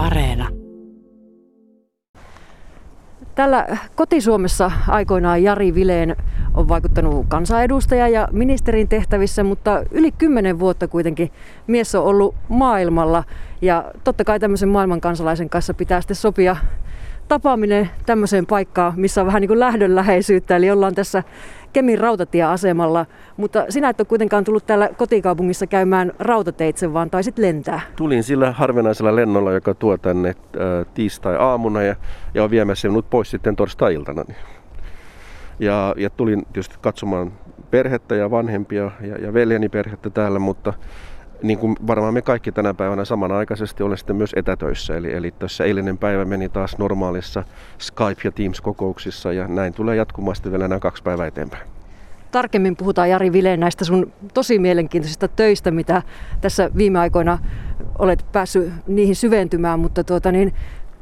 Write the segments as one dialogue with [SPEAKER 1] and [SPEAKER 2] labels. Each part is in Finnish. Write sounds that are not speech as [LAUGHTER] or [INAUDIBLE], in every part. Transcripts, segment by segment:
[SPEAKER 1] Areena.
[SPEAKER 2] Täällä kotisuomessa aikoinaan Jari Vileen on vaikuttanut kansanedustaja ja ministerin tehtävissä, mutta yli kymmenen vuotta kuitenkin mies on ollut maailmalla. Ja totta kai tämmöisen maailman kansalaisen kanssa pitää sitten sopia tapaaminen tämmöiseen paikkaan, missä on vähän niin kuin lähdönläheisyyttä, eli ollaan tässä Kemin rautatieasemalla, mutta sinä et ole kuitenkaan tullut täällä kotikaupungissa käymään rautateitse, vaan taisit lentää.
[SPEAKER 3] Tulin sillä harvinaisella lennolla, joka tuo tänne tiistai-aamuna ja, ja on viemässä minut pois sitten torstai-iltana. Ja, ja tulin tietysti katsomaan perhettä ja vanhempia ja, ja veljeni perhettä täällä, mutta niin kuin varmaan me kaikki tänä päivänä samanaikaisesti olen sitten myös etätöissä. Eli, eli tässä eilinen päivä meni taas normaalissa Skype- ja Teams-kokouksissa ja näin tulee jatkuvasti vielä nämä kaksi päivää eteenpäin.
[SPEAKER 2] Tarkemmin puhutaan Jari Vileen näistä sun tosi mielenkiintoisista töistä, mitä tässä viime aikoina olet päässyt niihin syventymään, mutta tuota niin,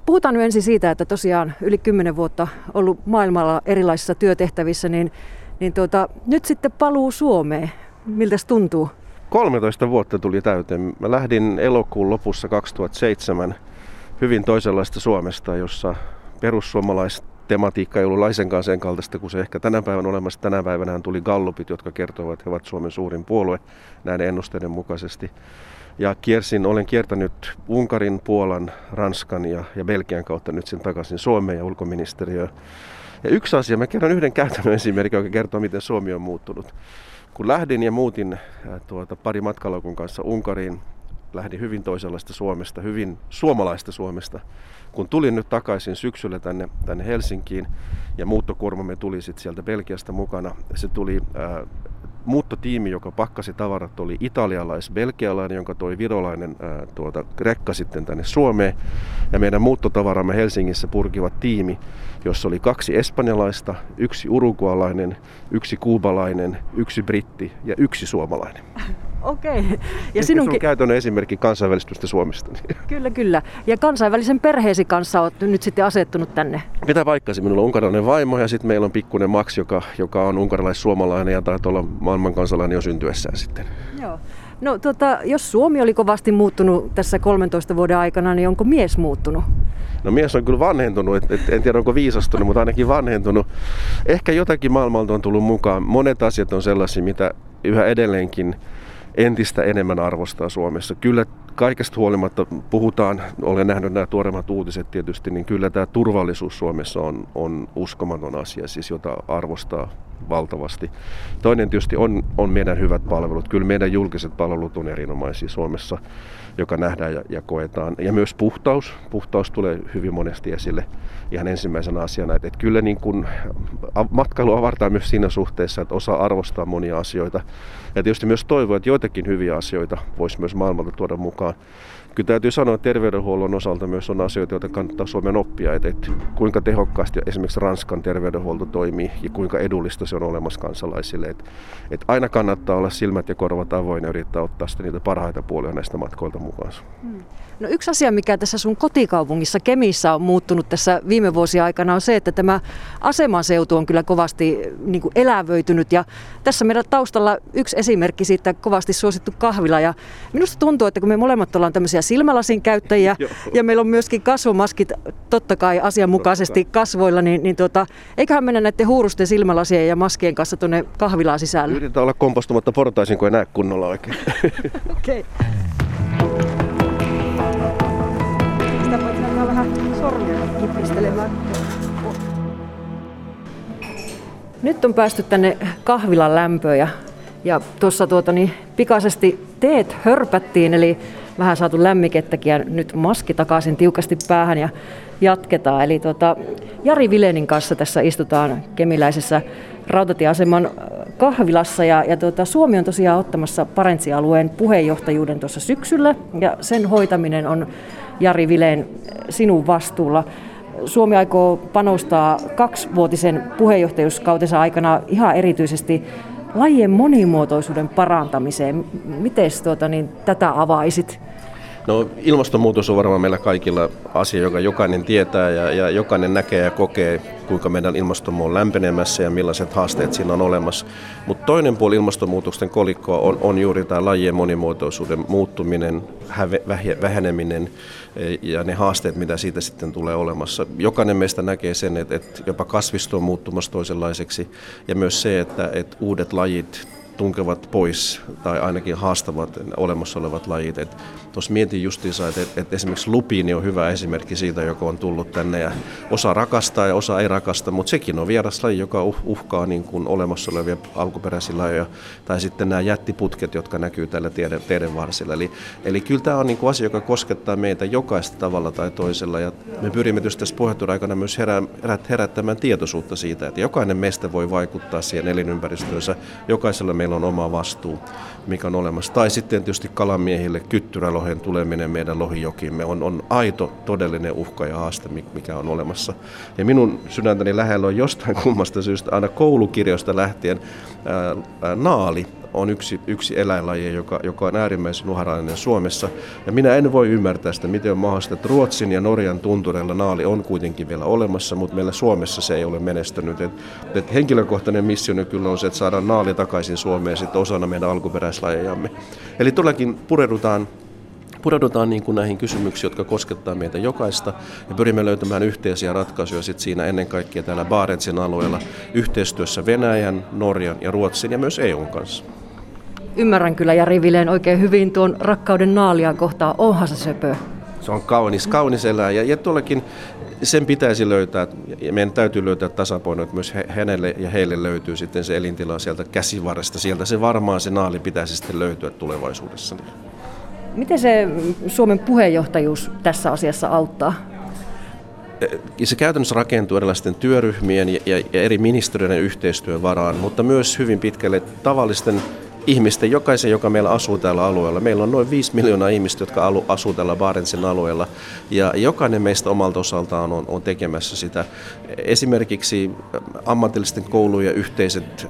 [SPEAKER 2] puhutaan nyt ensin siitä, että tosiaan yli kymmenen vuotta ollut maailmalla erilaisissa työtehtävissä, niin, niin tuota, nyt sitten paluu Suomeen. Miltä tuntuu?
[SPEAKER 3] 13 vuotta tuli täyteen. Mä lähdin elokuun lopussa 2007 hyvin toisenlaista Suomesta, jossa perussuomalaistematiikka ei ollut laisenkaan sen kaltaista kuin se ehkä tänä päivänä olemassa. Tänä päivänä tuli gallupit, jotka kertovat, että he ovat Suomen suurin puolue näiden ennusteiden mukaisesti. Ja kiersin, olen kiertänyt Unkarin, Puolan, Ranskan ja, ja Belgian kautta nyt sen takaisin Suomeen ja ulkoministeriöön. Ja yksi asia, mä kerron yhden käytännön esimerkin, joka kertoo, miten Suomi on muuttunut kun lähdin ja muutin äh, tuota, pari matkalaukun kanssa Unkariin, lähdin hyvin toisenlaista Suomesta, hyvin suomalaista Suomesta. Kun tulin nyt takaisin syksyllä tänne, tänne Helsinkiin ja muuttokuormamme tuli sitten sieltä Belgiasta mukana, se tuli ää, äh, muuttotiimi, joka pakkasi tavarat, oli italialais-belgialainen, jonka toi virolainen ää, tuota, rekka sitten tänne Suomeen. Ja meidän muuttotavaramme Helsingissä purkivat tiimi, jossa oli kaksi espanjalaista, yksi urugualainen, yksi kuubalainen, yksi britti ja yksi suomalainen.
[SPEAKER 2] Okei. Okay.
[SPEAKER 3] Ja sinunkin... käytännön esimerkki kansainvälistystä Suomesta. [LAUGHS]
[SPEAKER 2] Kyllä, kyllä. Ja kansainvälisen perheesi kanssa olet nyt sitten asettunut tänne.
[SPEAKER 3] Mitä vaikka se? Minulla on unkarilainen vaimo ja sitten meillä on pikkuinen Max, joka, joka on unkarilais-suomalainen ja taitaa olla maailman kansalainen jo syntyessään sitten.
[SPEAKER 2] Joo. No tota, jos Suomi oli kovasti muuttunut tässä 13 vuoden aikana, niin onko mies muuttunut?
[SPEAKER 3] No mies on kyllä vanhentunut, et, et, en tiedä onko viisastunut, mutta ainakin vanhentunut. Ehkä jotakin maailmalta on tullut mukaan. Monet asiat on sellaisia, mitä yhä edelleenkin entistä enemmän arvostaa Suomessa. Kyllä kaikesta huolimatta puhutaan, olen nähnyt nämä tuoreimmat uutiset tietysti, niin kyllä tämä turvallisuus Suomessa on, on uskomaton asia, siis jota arvostaa valtavasti. Toinen tietysti on, on meidän hyvät palvelut. Kyllä meidän julkiset palvelut on erinomaisia Suomessa, joka nähdään ja, ja koetaan. Ja myös puhtaus. Puhtaus tulee hyvin monesti esille ihan ensimmäisenä asiana. Että, että kyllä niin kuin, matkailu avartaa myös siinä suhteessa, että osaa arvostaa monia asioita. Ja tietysti myös toivoa, että joitakin hyviä asioita voisi myös maailmalta tuoda mukaan kyllä täytyy sanoa, että terveydenhuollon osalta myös on asioita, joita kannattaa Suomen oppia, että, että kuinka tehokkaasti esimerkiksi Ranskan terveydenhuolto toimii ja kuinka edullista se on olemassa kansalaisille. Että, että aina kannattaa olla silmät ja korvat avoin ja yrittää ottaa sitten niitä parhaita puolia näistä matkoilta mukaan. Hmm.
[SPEAKER 2] No yksi asia, mikä tässä sun kotikaupungissa Kemissä on muuttunut tässä viime vuosien aikana on se, että tämä asemaseutu on kyllä kovasti niin kuin elävöitynyt ja tässä meidän taustalla yksi esimerkki siitä kovasti suosittu kahvila ja minusta tuntuu, että kun me molemmat ollaan tämmöisiä silmälasin käyttäjiä [LAUGHS] ja meillä on myöskin kasvomaskit totta kai asianmukaisesti kasvoilla, niin, niin tuota, eiköhän mennä näiden huurusten silmälasien ja maskien kanssa tuonne kahvilaan sisälle.
[SPEAKER 3] Yritetään olla kompostumatta portaisin, kun ei näe kunnolla oikein. [LAUGHS]
[SPEAKER 2] Okei. Okay. Sormia kipistelemään. Nyt on päästy tänne kahvilan lämpöön ja, ja tuossa tuota, niin, pikaisesti teet hörpättiin, eli vähän saatu lämmikettäkin ja nyt maski takaisin tiukasti päähän ja jatketaan. Eli tuota, Jari Vilenin kanssa tässä istutaan kemiläisessä rautatieaseman kahvilassa ja, ja tuota, Suomi on tosiaan ottamassa Parentsi-alueen puheenjohtajuuden tuossa syksyllä ja sen hoitaminen on Jari Vileen sinun vastuulla. Suomi aikoo panostaa kaksivuotisen puheenjohtajuuskautensa aikana ihan erityisesti lajien monimuotoisuuden parantamiseen. Miten tuota, niin, tätä avaisit?
[SPEAKER 3] No ilmastonmuutos on varmaan meillä kaikilla asia, joka jokainen tietää ja, ja jokainen näkee ja kokee, kuinka meidän ilmastomme on lämpenemässä ja millaiset haasteet siinä on olemassa. Mutta toinen puoli ilmastonmuutoksen kolikkoa on, on juuri tämä lajien monimuotoisuuden muuttuminen, häve, väheneminen e, ja ne haasteet, mitä siitä sitten tulee olemassa. Jokainen meistä näkee sen, että, että jopa kasvisto on muuttumassa toisenlaiseksi ja myös se, että, että uudet lajit tunkevat pois tai ainakin haastavat olemassa olevat lajit. Tuossa mietin justiinsa, että, että esimerkiksi lupiini on hyvä esimerkki siitä, joka on tullut tänne ja osa rakastaa ja osa ei rakasta, mutta sekin on vieraslaji, joka uh, uhkaa niin kuin olemassa olevia alkuperäisiä lajeja tai sitten nämä jättiputket, jotka näkyy tällä teiden, teiden varsilla. Eli, eli kyllä tämä on niin kuin asia, joka koskettaa meitä jokaista tavalla tai toisella ja me pyrimme tietysti tässä puheenjohtajan aikana myös herä, herättämään tietoisuutta siitä, että jokainen meistä voi vaikuttaa siihen elinympäristöönsä, jokaisella meillä meillä on oma vastuu, mikä on olemassa. Tai sitten tietysti kalamiehille kyttyrälohen tuleminen meidän lohijokimme on, on aito todellinen uhka ja haaste, mikä on olemassa. Ja minun sydäntäni lähellä on jostain [LAUGHS] kummasta syystä aina koulukirjoista lähtien ää, ää, naali on yksi, yksi eläinlaji, joka, joka on äärimmäisen uhanalainen Suomessa. Ja minä en voi ymmärtää sitä, miten on mahdollista, että Ruotsin ja Norjan tuntureilla naali on kuitenkin vielä olemassa, mutta meillä Suomessa se ei ole menestynyt. Et, et henkilökohtainen missio kyllä on se, että saadaan naali takaisin Suomeen sitten osana meidän alkuperäislajejamme. Eli todellakin pureudutaan pureudutaan niin kuin näihin kysymyksiin, jotka koskettaa meitä jokaista ja pyrimme löytämään yhteisiä ratkaisuja sit siinä ennen kaikkea täällä Barentsin alueella yhteistyössä Venäjän, Norjan ja Ruotsin ja myös EUn kanssa.
[SPEAKER 2] Ymmärrän kyllä Jari Vileen oikein hyvin tuon rakkauden naalia kohtaan. Onhan se söpö.
[SPEAKER 3] Se on kaunis, kaunis eläin ja, ja tuollakin sen pitäisi löytää, ja meidän täytyy löytää tasapaino, että myös hänelle ja heille löytyy sitten se elintila sieltä käsivarresta. Sieltä se varmaan se naali pitäisi sitten löytyä tulevaisuudessa.
[SPEAKER 2] Miten se Suomen puheenjohtajuus tässä asiassa auttaa?
[SPEAKER 3] Se käytännössä rakentuu erilaisten työryhmien ja, ja, ja eri ministeriöiden yhteistyön varaan, mutta myös hyvin pitkälle tavallisten ihmisten, jokaisen, joka meillä asuu tällä alueella. Meillä on noin 5 miljoonaa ihmistä, jotka asuu tällä Barentsin alueella, ja jokainen meistä omalta osaltaan on, on tekemässä sitä. Esimerkiksi ammatillisten koulujen yhteiset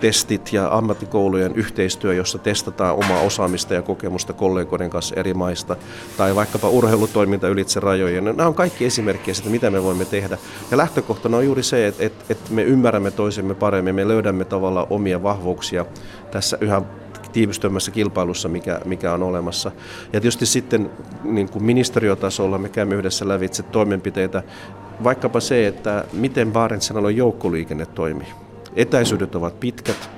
[SPEAKER 3] testit ja ammattikoulujen yhteistyö, jossa testataan omaa osaamista ja kokemusta kollegoiden kanssa eri maista, tai vaikkapa urheilutoiminta ylitse rajojen. Nämä on kaikki esimerkkejä siitä, mitä me voimme tehdä. Ja lähtökohtana on juuri se, että, että, että me ymmärrämme toisemme paremmin, me löydämme tavallaan omia vahvuuksia tässä yhä tiivistymässä kilpailussa, mikä, mikä on olemassa. Ja tietysti sitten niin kuin ministeriötasolla me käymme yhdessä lävitse toimenpiteitä, vaikkapa se, että miten Barentsin joukkoliikenne toimii. Etäisyydet ovat pitkät,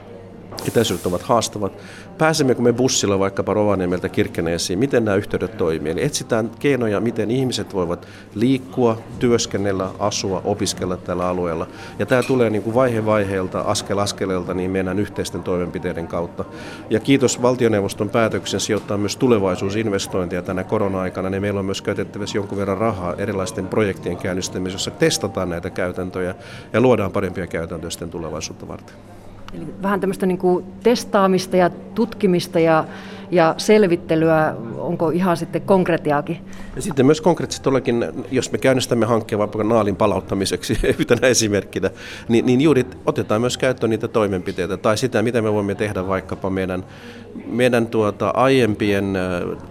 [SPEAKER 3] etäisyydet ovat haastavat. Pääsemmekö me bussilla vaikkapa Rovaniemeltä Kirkkeneesiin, miten nämä yhteydet toimii? Eli etsitään keinoja, miten ihmiset voivat liikkua, työskennellä, asua, opiskella tällä alueella. Ja tämä tulee niin kuin vaihe vaiheelta, askel askeleelta niin meidän yhteisten toimenpiteiden kautta. Ja kiitos valtioneuvoston päätöksen sijoittaa myös tulevaisuusinvestointia tänä korona-aikana, niin meillä on myös käytettävissä jonkun verran rahaa erilaisten projektien käynnistämisessä, jossa testataan näitä käytäntöjä ja luodaan parempia käytäntöjä sitten tulevaisuutta varten.
[SPEAKER 2] Eli vähän tämmöistä niin kuin testaamista ja tutkimista ja, ja selvittelyä, onko ihan sitten konkretiaakin?
[SPEAKER 3] Ja sitten myös konkreettisesti todellakin, jos me käynnistämme hankkeen vaikka naalin palauttamiseksi [LAUGHS] yhtenä esimerkkinä, niin, niin juuri otetaan myös käyttöön niitä toimenpiteitä tai sitä, mitä me voimme tehdä vaikkapa meidän, meidän tuota, aiempien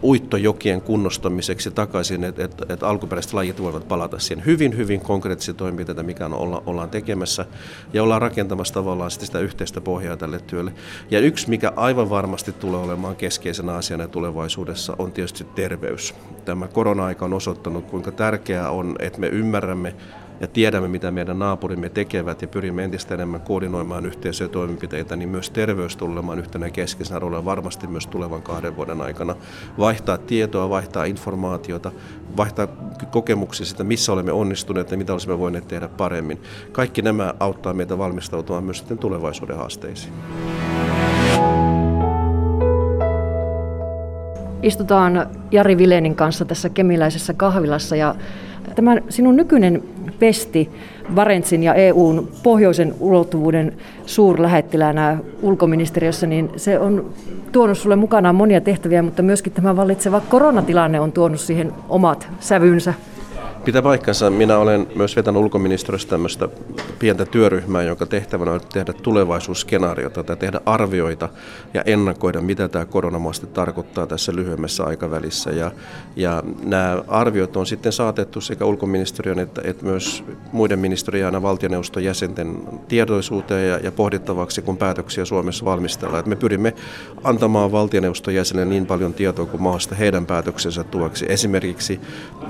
[SPEAKER 3] uittojokien kunnostamiseksi takaisin, että et, et alkuperäiset lajit voivat palata siihen. Hyvin, hyvin konkreettisia toimenpiteitä, mikä on, olla, ollaan tekemässä ja ollaan rakentamassa tavallaan sitä yhteistä pohjaa tälle työlle. Ja yksi, mikä aivan varmasti tulee olemaan keskeisenä asiana tulevaisuudessa, on tietysti terveys. Tämä korona-aika on osoittanut, kuinka tärkeää on, että me ymmärrämme ja tiedämme, mitä meidän naapurimme tekevät ja pyrimme entistä enemmän koordinoimaan yhteisiä toimenpiteitä, niin myös terveys tulemaan yhtenä keskeisenä roolina varmasti myös tulevan kahden vuoden aikana. Vaihtaa tietoa, vaihtaa informaatiota, vaihtaa kokemuksia siitä, missä olemme onnistuneet ja mitä olisimme voineet tehdä paremmin. Kaikki nämä auttaa meitä valmistautumaan myös sitten tulevaisuuden haasteisiin.
[SPEAKER 2] Istutaan Jari Vilenin kanssa tässä kemiläisessä kahvilassa ja Tämä sinun nykyinen pesti Barentsin ja EUn pohjoisen ulottuvuuden suurlähettiläänä ulkoministeriössä, niin se on tuonut sulle mukanaan monia tehtäviä, mutta myöskin tämä vallitseva koronatilanne on tuonut siihen omat sävynsä.
[SPEAKER 3] Pitää paikkansa. Minä olen myös vetänyt ulkoministeriössä tämmöistä pientä työryhmää, jonka tehtävänä on tehdä tulevaisuusskenaariota tai tehdä arvioita ja ennakoida, mitä tämä koronamaasti tarkoittaa tässä lyhyemmässä aikavälissä. Ja, ja nämä arviot on sitten saatettu sekä ulkoministeriön että, että myös muiden ministeriön ja valtioneuvoston jäsenten tietoisuuteen ja, ja pohdittavaksi, kun päätöksiä Suomessa valmistellaan. Että me pyrimme antamaan valtioneuvoston jäsenille niin paljon tietoa kuin mahdollista heidän päätöksensä tueksi. Esimerkiksi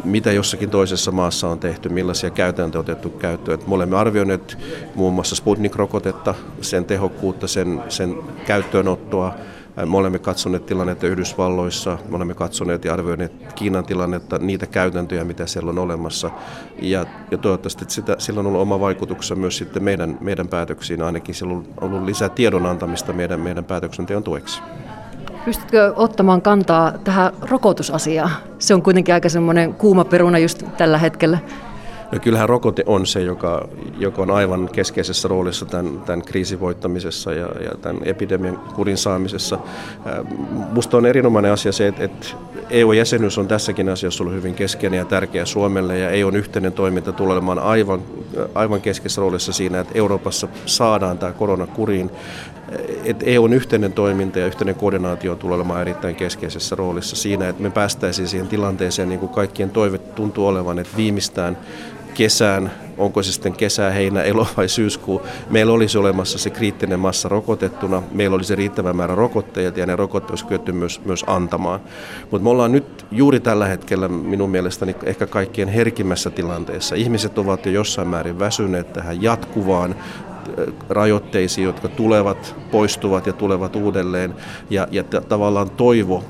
[SPEAKER 3] mitä jossakin toisessa maassa on tehty, millaisia käytäntöjä on otettu käyttöön. Me olemme arvioineet muun muassa Sputnik-rokotetta, sen tehokkuutta, sen, sen käyttöönottoa, me olemme katsoneet tilannetta Yhdysvalloissa, me olemme katsoneet ja arvioineet Kiinan tilannetta, niitä käytäntöjä, mitä siellä on olemassa. Ja, ja toivottavasti että sitä, sillä on ollut oma vaikutuksensa myös sitten meidän, meidän päätöksiin, ainakin sillä on ollut lisää tiedon antamista meidän, meidän päätöksenteon tueksi.
[SPEAKER 2] Pystytkö ottamaan kantaa tähän rokotusasiaan? Se on kuitenkin aika semmoinen kuuma peruna just tällä hetkellä.
[SPEAKER 3] No kyllähän rokote on se, joka, joka on aivan keskeisessä roolissa tämän, tämän kriisin voittamisessa ja, ja tämän epidemian kurin saamisessa. Minusta on erinomainen asia se, että, että EU-jäsenyys on tässäkin asiassa ollut hyvin keskeinen ja tärkeä Suomelle ja EUn yhteinen toiminta tulee olemaan aivan, aivan keskeisessä roolissa siinä, että Euroopassa saadaan tämä korona kuriin että EUn yhteinen toiminta ja yhteinen koordinaatio tulee olemaan erittäin keskeisessä roolissa siinä, että me päästäisiin siihen tilanteeseen, niin kuin kaikkien toive tuntuu olevan, että viimeistään kesään, onko se sitten kesä, heinä, elo vai syyskuu, meillä olisi olemassa se kriittinen massa rokotettuna, meillä olisi riittävä määrä rokotteita ja ne rokotteet olisi kyetty myös, myös antamaan. Mutta me ollaan nyt juuri tällä hetkellä minun mielestäni ehkä kaikkien herkimmässä tilanteessa. Ihmiset ovat jo jossain määrin väsyneet tähän jatkuvaan rajoitteisiin, jotka tulevat, poistuvat ja tulevat uudelleen. Ja, ja t- tavallaan toivo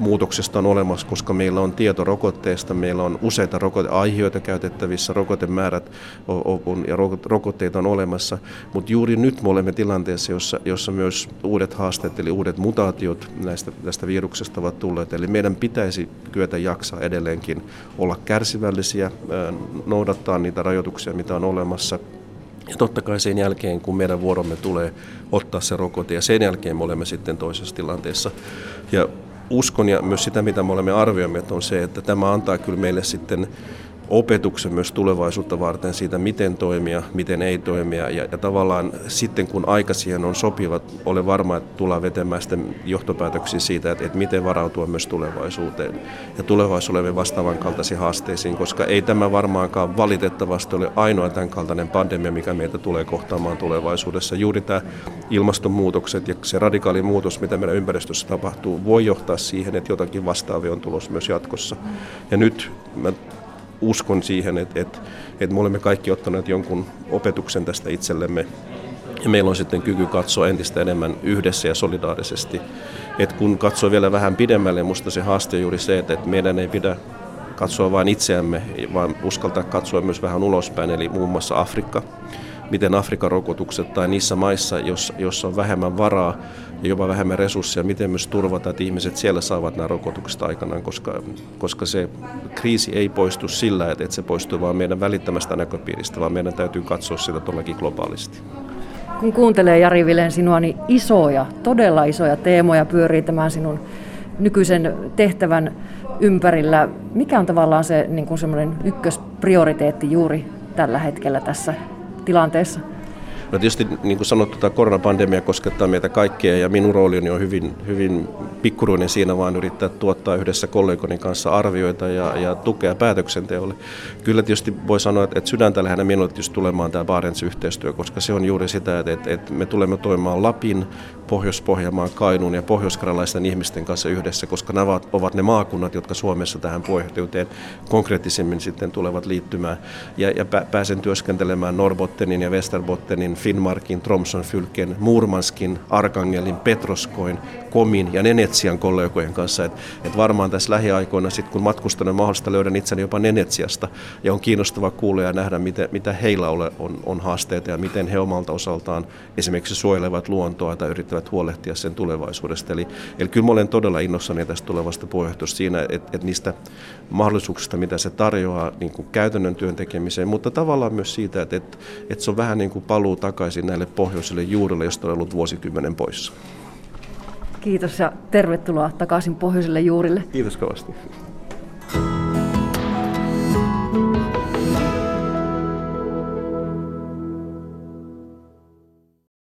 [SPEAKER 3] muutoksesta on olemassa, koska meillä on tieto rokotteesta, meillä on useita rokoteaiheita käytettävissä, rokotemäärät on, ja rokotteita on olemassa, mutta juuri nyt me olemme tilanteessa, jossa, jossa myös uudet haasteet eli uudet mutaatiot näistä, tästä viruksesta ovat tulleet. Eli meidän pitäisi kyetä jaksaa edelleenkin olla kärsivällisiä, noudattaa niitä rajoituksia, mitä on olemassa, ja totta kai sen jälkeen, kun meidän vuoromme tulee ottaa se rokote, ja sen jälkeen me olemme sitten toisessa tilanteessa. Ja uskon ja myös sitä, mitä me olemme arvioineet, on se, että tämä antaa kyllä meille sitten opetuksen myös tulevaisuutta varten siitä, miten toimia, miten ei toimia. Ja, ja tavallaan sitten kun aika siihen on sopiva, ole varma, että tullaan vetämään sitten johtopäätöksiä siitä, että, että miten varautua myös tulevaisuuteen ja tulevaisuudelle vastaavan kaltaisiin haasteisiin, koska ei tämä varmaankaan valitettavasti ole ainoa tämän kaltainen pandemia, mikä meitä tulee kohtaamaan tulevaisuudessa. Juuri tämä ilmastonmuutokset ja se radikaali muutos, mitä meidän ympäristössä tapahtuu, voi johtaa siihen, että jotakin vastaavia on tulossa myös jatkossa. Ja nyt mä uskon siihen, että, että, että me olemme kaikki ottaneet jonkun opetuksen tästä itsellemme ja meillä on sitten kyky katsoa entistä enemmän yhdessä ja solidaarisesti. Et kun katsoo vielä vähän pidemmälle, minusta se haaste on juuri se, että meidän ei pidä katsoa vain itseämme, vaan uskaltaa katsoa myös vähän ulospäin, eli muun muassa Afrikka. Miten Afrikan rokotukset tai niissä maissa, jossa on vähemmän varaa, ja jopa vähemmän resursseja, miten myös turvata, että ihmiset siellä saavat nämä rokotukset aikanaan, koska, koska se kriisi ei poistu sillä, että se poistuu vain meidän välittämästä näköpiiristä, vaan meidän täytyy katsoa sitä todellakin globaalisti.
[SPEAKER 2] Kun kuuntelee Jari Vilen sinua, niin isoja, todella isoja teemoja pyörii tämän sinun nykyisen tehtävän ympärillä. Mikä on tavallaan se niin kuin semmoinen ykkösprioriteetti juuri tällä hetkellä tässä tilanteessa?
[SPEAKER 3] No tietysti niin kuin sanottu, tämä koronapandemia koskettaa meitä kaikkia ja minun roolini on hyvin, hyvin pikkuruinen siinä vaan yrittää tuottaa yhdessä kollegoni kanssa arvioita ja, ja tukea päätöksenteolle. Kyllä tietysti voi sanoa, että, että sydäntä lähinnä minulle tulemaan tämä Barents-yhteistyö, koska se on juuri sitä, että, että, että me tulemme toimimaan Lapin, Pohjois-Pohjanmaan, Kainuun ja pohjois ihmisten kanssa yhdessä, koska nämä ovat ne maakunnat, jotka Suomessa tähän puheenjohtajuuteen konkreettisemmin sitten tulevat liittymään. Ja, ja pääsen työskentelemään Norbottenin ja Westerbottenin Finnmarkin, Tromson, Fylken, Murmanskin, Arkangelin, Petroskoin, Komin ja Nenetsian kollegojen kanssa. Et, et varmaan tässä lähiaikoina, sit kun matkustan on mahdollista löydän itseni jopa Nenetsiasta ja on kiinnostava kuulla ja nähdä, mitä, mitä heillä ole, on, on haasteita ja miten he omalta osaltaan esimerkiksi suojelevat luontoa tai yrittävät huolehtia sen tulevaisuudesta. Eli, eli kyllä mä olen todella innossani tästä tulevasta puheenjohtajuudesta siinä, että et niistä mahdollisuuksista, mitä se tarjoaa niin kuin käytännön työn tekemiseen, mutta tavallaan myös siitä, että et, et se on vähän niin kuin paluu takaisin näille pohjoisille juurille, josta on ollut vuosikymmenen poissa.
[SPEAKER 2] Kiitos ja tervetuloa takaisin pohjoisille juurille.
[SPEAKER 3] Kiitos kovasti.